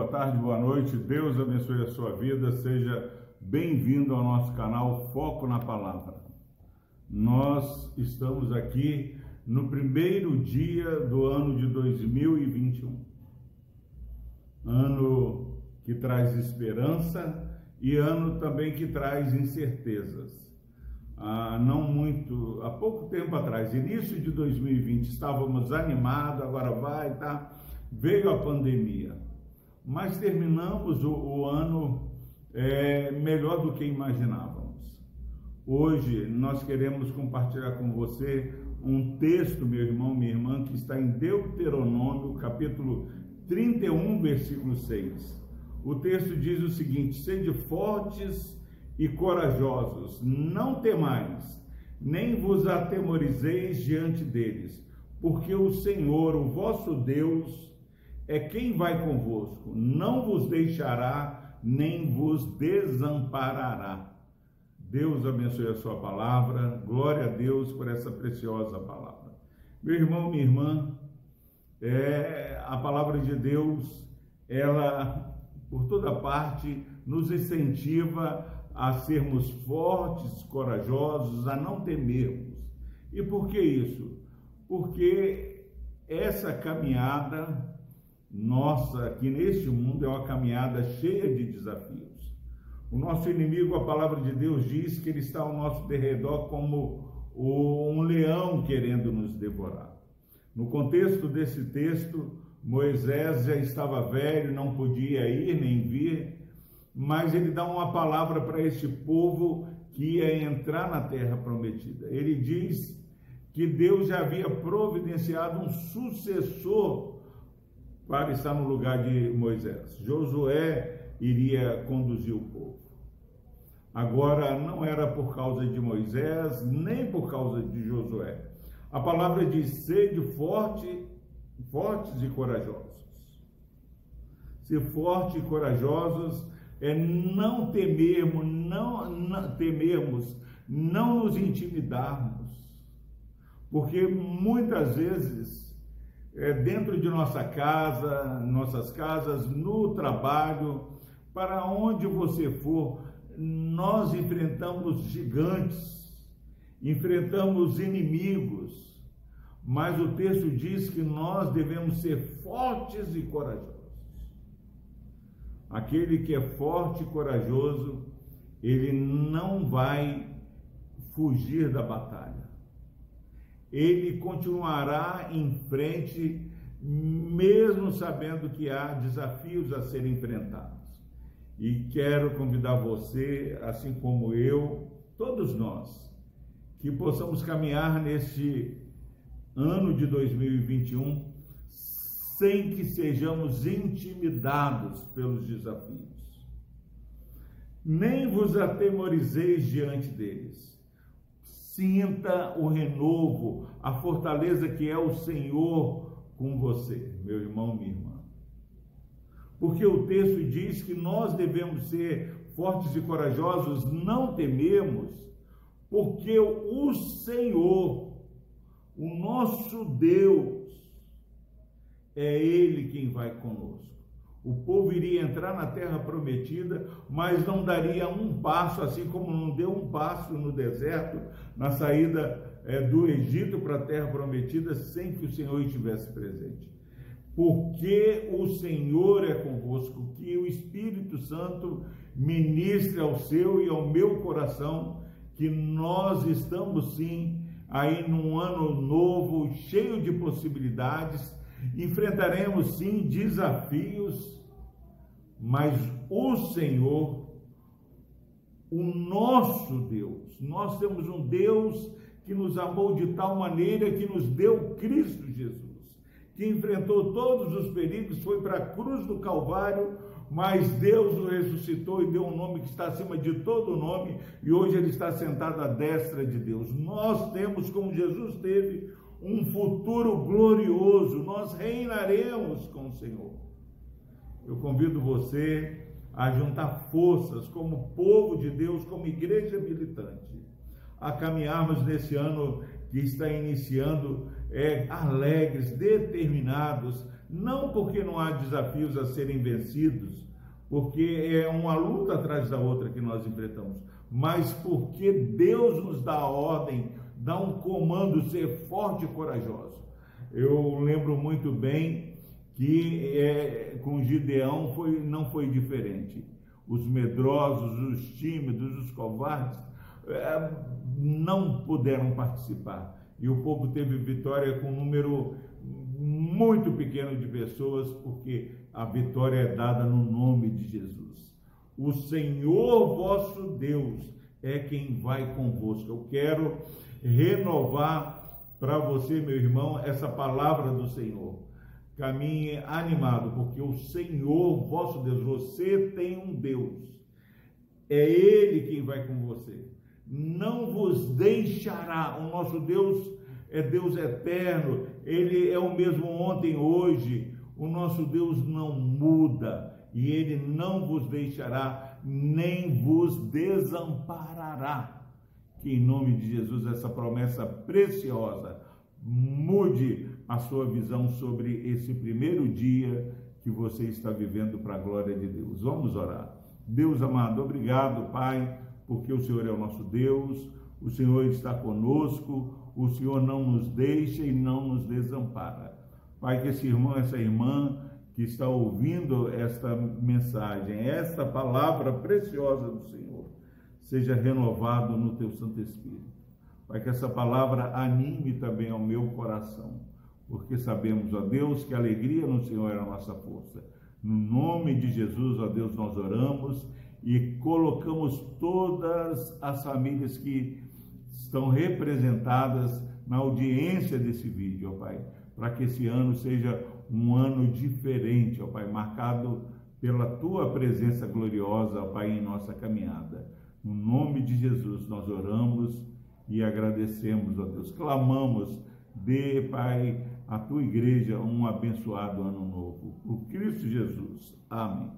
boa tarde, boa noite. Deus abençoe a sua vida. Seja bem-vindo ao nosso canal Foco na Palavra. Nós estamos aqui no primeiro dia do ano de 2021. Ano que traz esperança e ano também que traz incertezas. Ah, não muito, há pouco tempo atrás, início de 2020, estávamos animados, agora vai, tá? Veio a pandemia, mas terminamos o, o ano é, melhor do que imaginávamos. Hoje nós queremos compartilhar com você um texto, meu irmão, minha irmã, que está em Deuteronômio, capítulo 31, versículo 6. O texto diz o seguinte: Sede fortes e corajosos, não temais, nem vos atemorizeis diante deles, porque o Senhor, o vosso Deus, é quem vai convosco, não vos deixará, nem vos desamparará. Deus abençoe a sua palavra, glória a Deus por essa preciosa palavra. Meu irmão, minha irmã, é, a palavra de Deus, ela, por toda parte, nos incentiva a sermos fortes, corajosos, a não temermos. E por que isso? Porque essa caminhada nossa aqui neste mundo é uma caminhada cheia de desafios. O nosso inimigo, a palavra de Deus diz que ele está ao nosso derredor como um leão querendo nos devorar. No contexto desse texto, Moisés já estava velho, não podia ir nem vir, mas ele dá uma palavra para este povo que ia entrar na terra prometida. Ele diz que Deus já havia providenciado um sucessor para estar no lugar de Moisés. Josué iria conduzir o povo. Agora, não era por causa de Moisés, nem por causa de Josué. A palavra diz: sede forte, fortes e corajosos. Ser forte e corajosos é não temermos, não, não temermos, não nos intimidarmos, porque muitas vezes é, dentro de nossa casa, nossas casas, no trabalho, para onde você for, nós enfrentamos gigantes, enfrentamos inimigos, mas o texto diz que nós devemos ser fortes e corajosos. Aquele que é forte e corajoso, ele não vai fugir da batalha. Ele continuará em frente, mesmo sabendo que há desafios a serem enfrentados. E quero convidar você, assim como eu, todos nós, que possamos caminhar neste ano de 2021 sem que sejamos intimidados pelos desafios. Nem vos atemorizeis diante deles. Sinta o renovo, a fortaleza que é o Senhor com você, meu irmão, minha irmã. Porque o texto diz que nós devemos ser fortes e corajosos, não tememos, porque o Senhor, o nosso Deus, é Ele quem vai conosco. O povo iria entrar na terra prometida, mas não daria um passo, assim como não deu um passo no deserto, na saída é, do Egito para a terra prometida, sem que o Senhor estivesse presente. Porque o Senhor é convosco, que o Espírito Santo ministre ao seu e ao meu coração, que nós estamos sim aí num ano novo, cheio de possibilidades Enfrentaremos sim desafios, mas o Senhor, o nosso Deus, nós temos um Deus que nos amou de tal maneira que nos deu Cristo Jesus, que enfrentou todos os perigos, foi para a cruz do Calvário, mas Deus o ressuscitou e deu um nome que está acima de todo nome, e hoje ele está sentado à destra de Deus. Nós temos, como Jesus teve, um futuro glorioso, nós reinaremos com o Senhor. Eu convido você a juntar forças como povo de Deus, como igreja militante, a caminharmos nesse ano que está iniciando é, alegres, determinados, não porque não há desafios a serem vencidos, porque é uma luta atrás da outra que nós enfrentamos, mas porque Deus nos dá a ordem, dá um comando ser forte e corajoso. Eu lembro muito bem que é, com Gideão foi, não foi diferente. Os medrosos, os tímidos, os covardes é, não puderam participar. E o povo teve vitória com um número muito pequeno de pessoas, porque a vitória é dada no nome de Jesus. O Senhor vosso Deus é quem vai convosco. Eu quero renovar para você, meu irmão, essa palavra do Senhor. Caminhe animado, porque o Senhor, vosso Deus, você tem um Deus. É Ele quem vai com você. Não vos deixará. O nosso Deus é Deus eterno. Ele é o mesmo ontem, hoje. O nosso Deus não muda e ele não vos deixará, nem vos desamparará que em nome de Jesus essa promessa preciosa mude a sua visão sobre esse primeiro dia que você está vivendo para a glória de Deus. Vamos orar. Deus amado, obrigado, Pai, porque o Senhor é o nosso Deus, o Senhor está conosco, o Senhor não nos deixa e não nos desampara. Pai, que esse irmão, essa irmã que está ouvindo esta mensagem, esta palavra preciosa do Senhor, seja renovado no teu Santo Espírito. Pai, que essa palavra anime também ao meu coração, porque sabemos, ó Deus, que a alegria no Senhor é a nossa força. No nome de Jesus, ó Deus, nós oramos e colocamos todas as famílias que estão representadas na audiência desse vídeo, ó Pai, para que esse ano seja um ano diferente, ó Pai, marcado pela tua presença gloriosa, ó Pai, em nossa caminhada. No nome de Jesus nós oramos e agradecemos, ó Deus. Clamamos, dê, Pai, à tua igreja um abençoado ano novo. Por Cristo Jesus. Amém.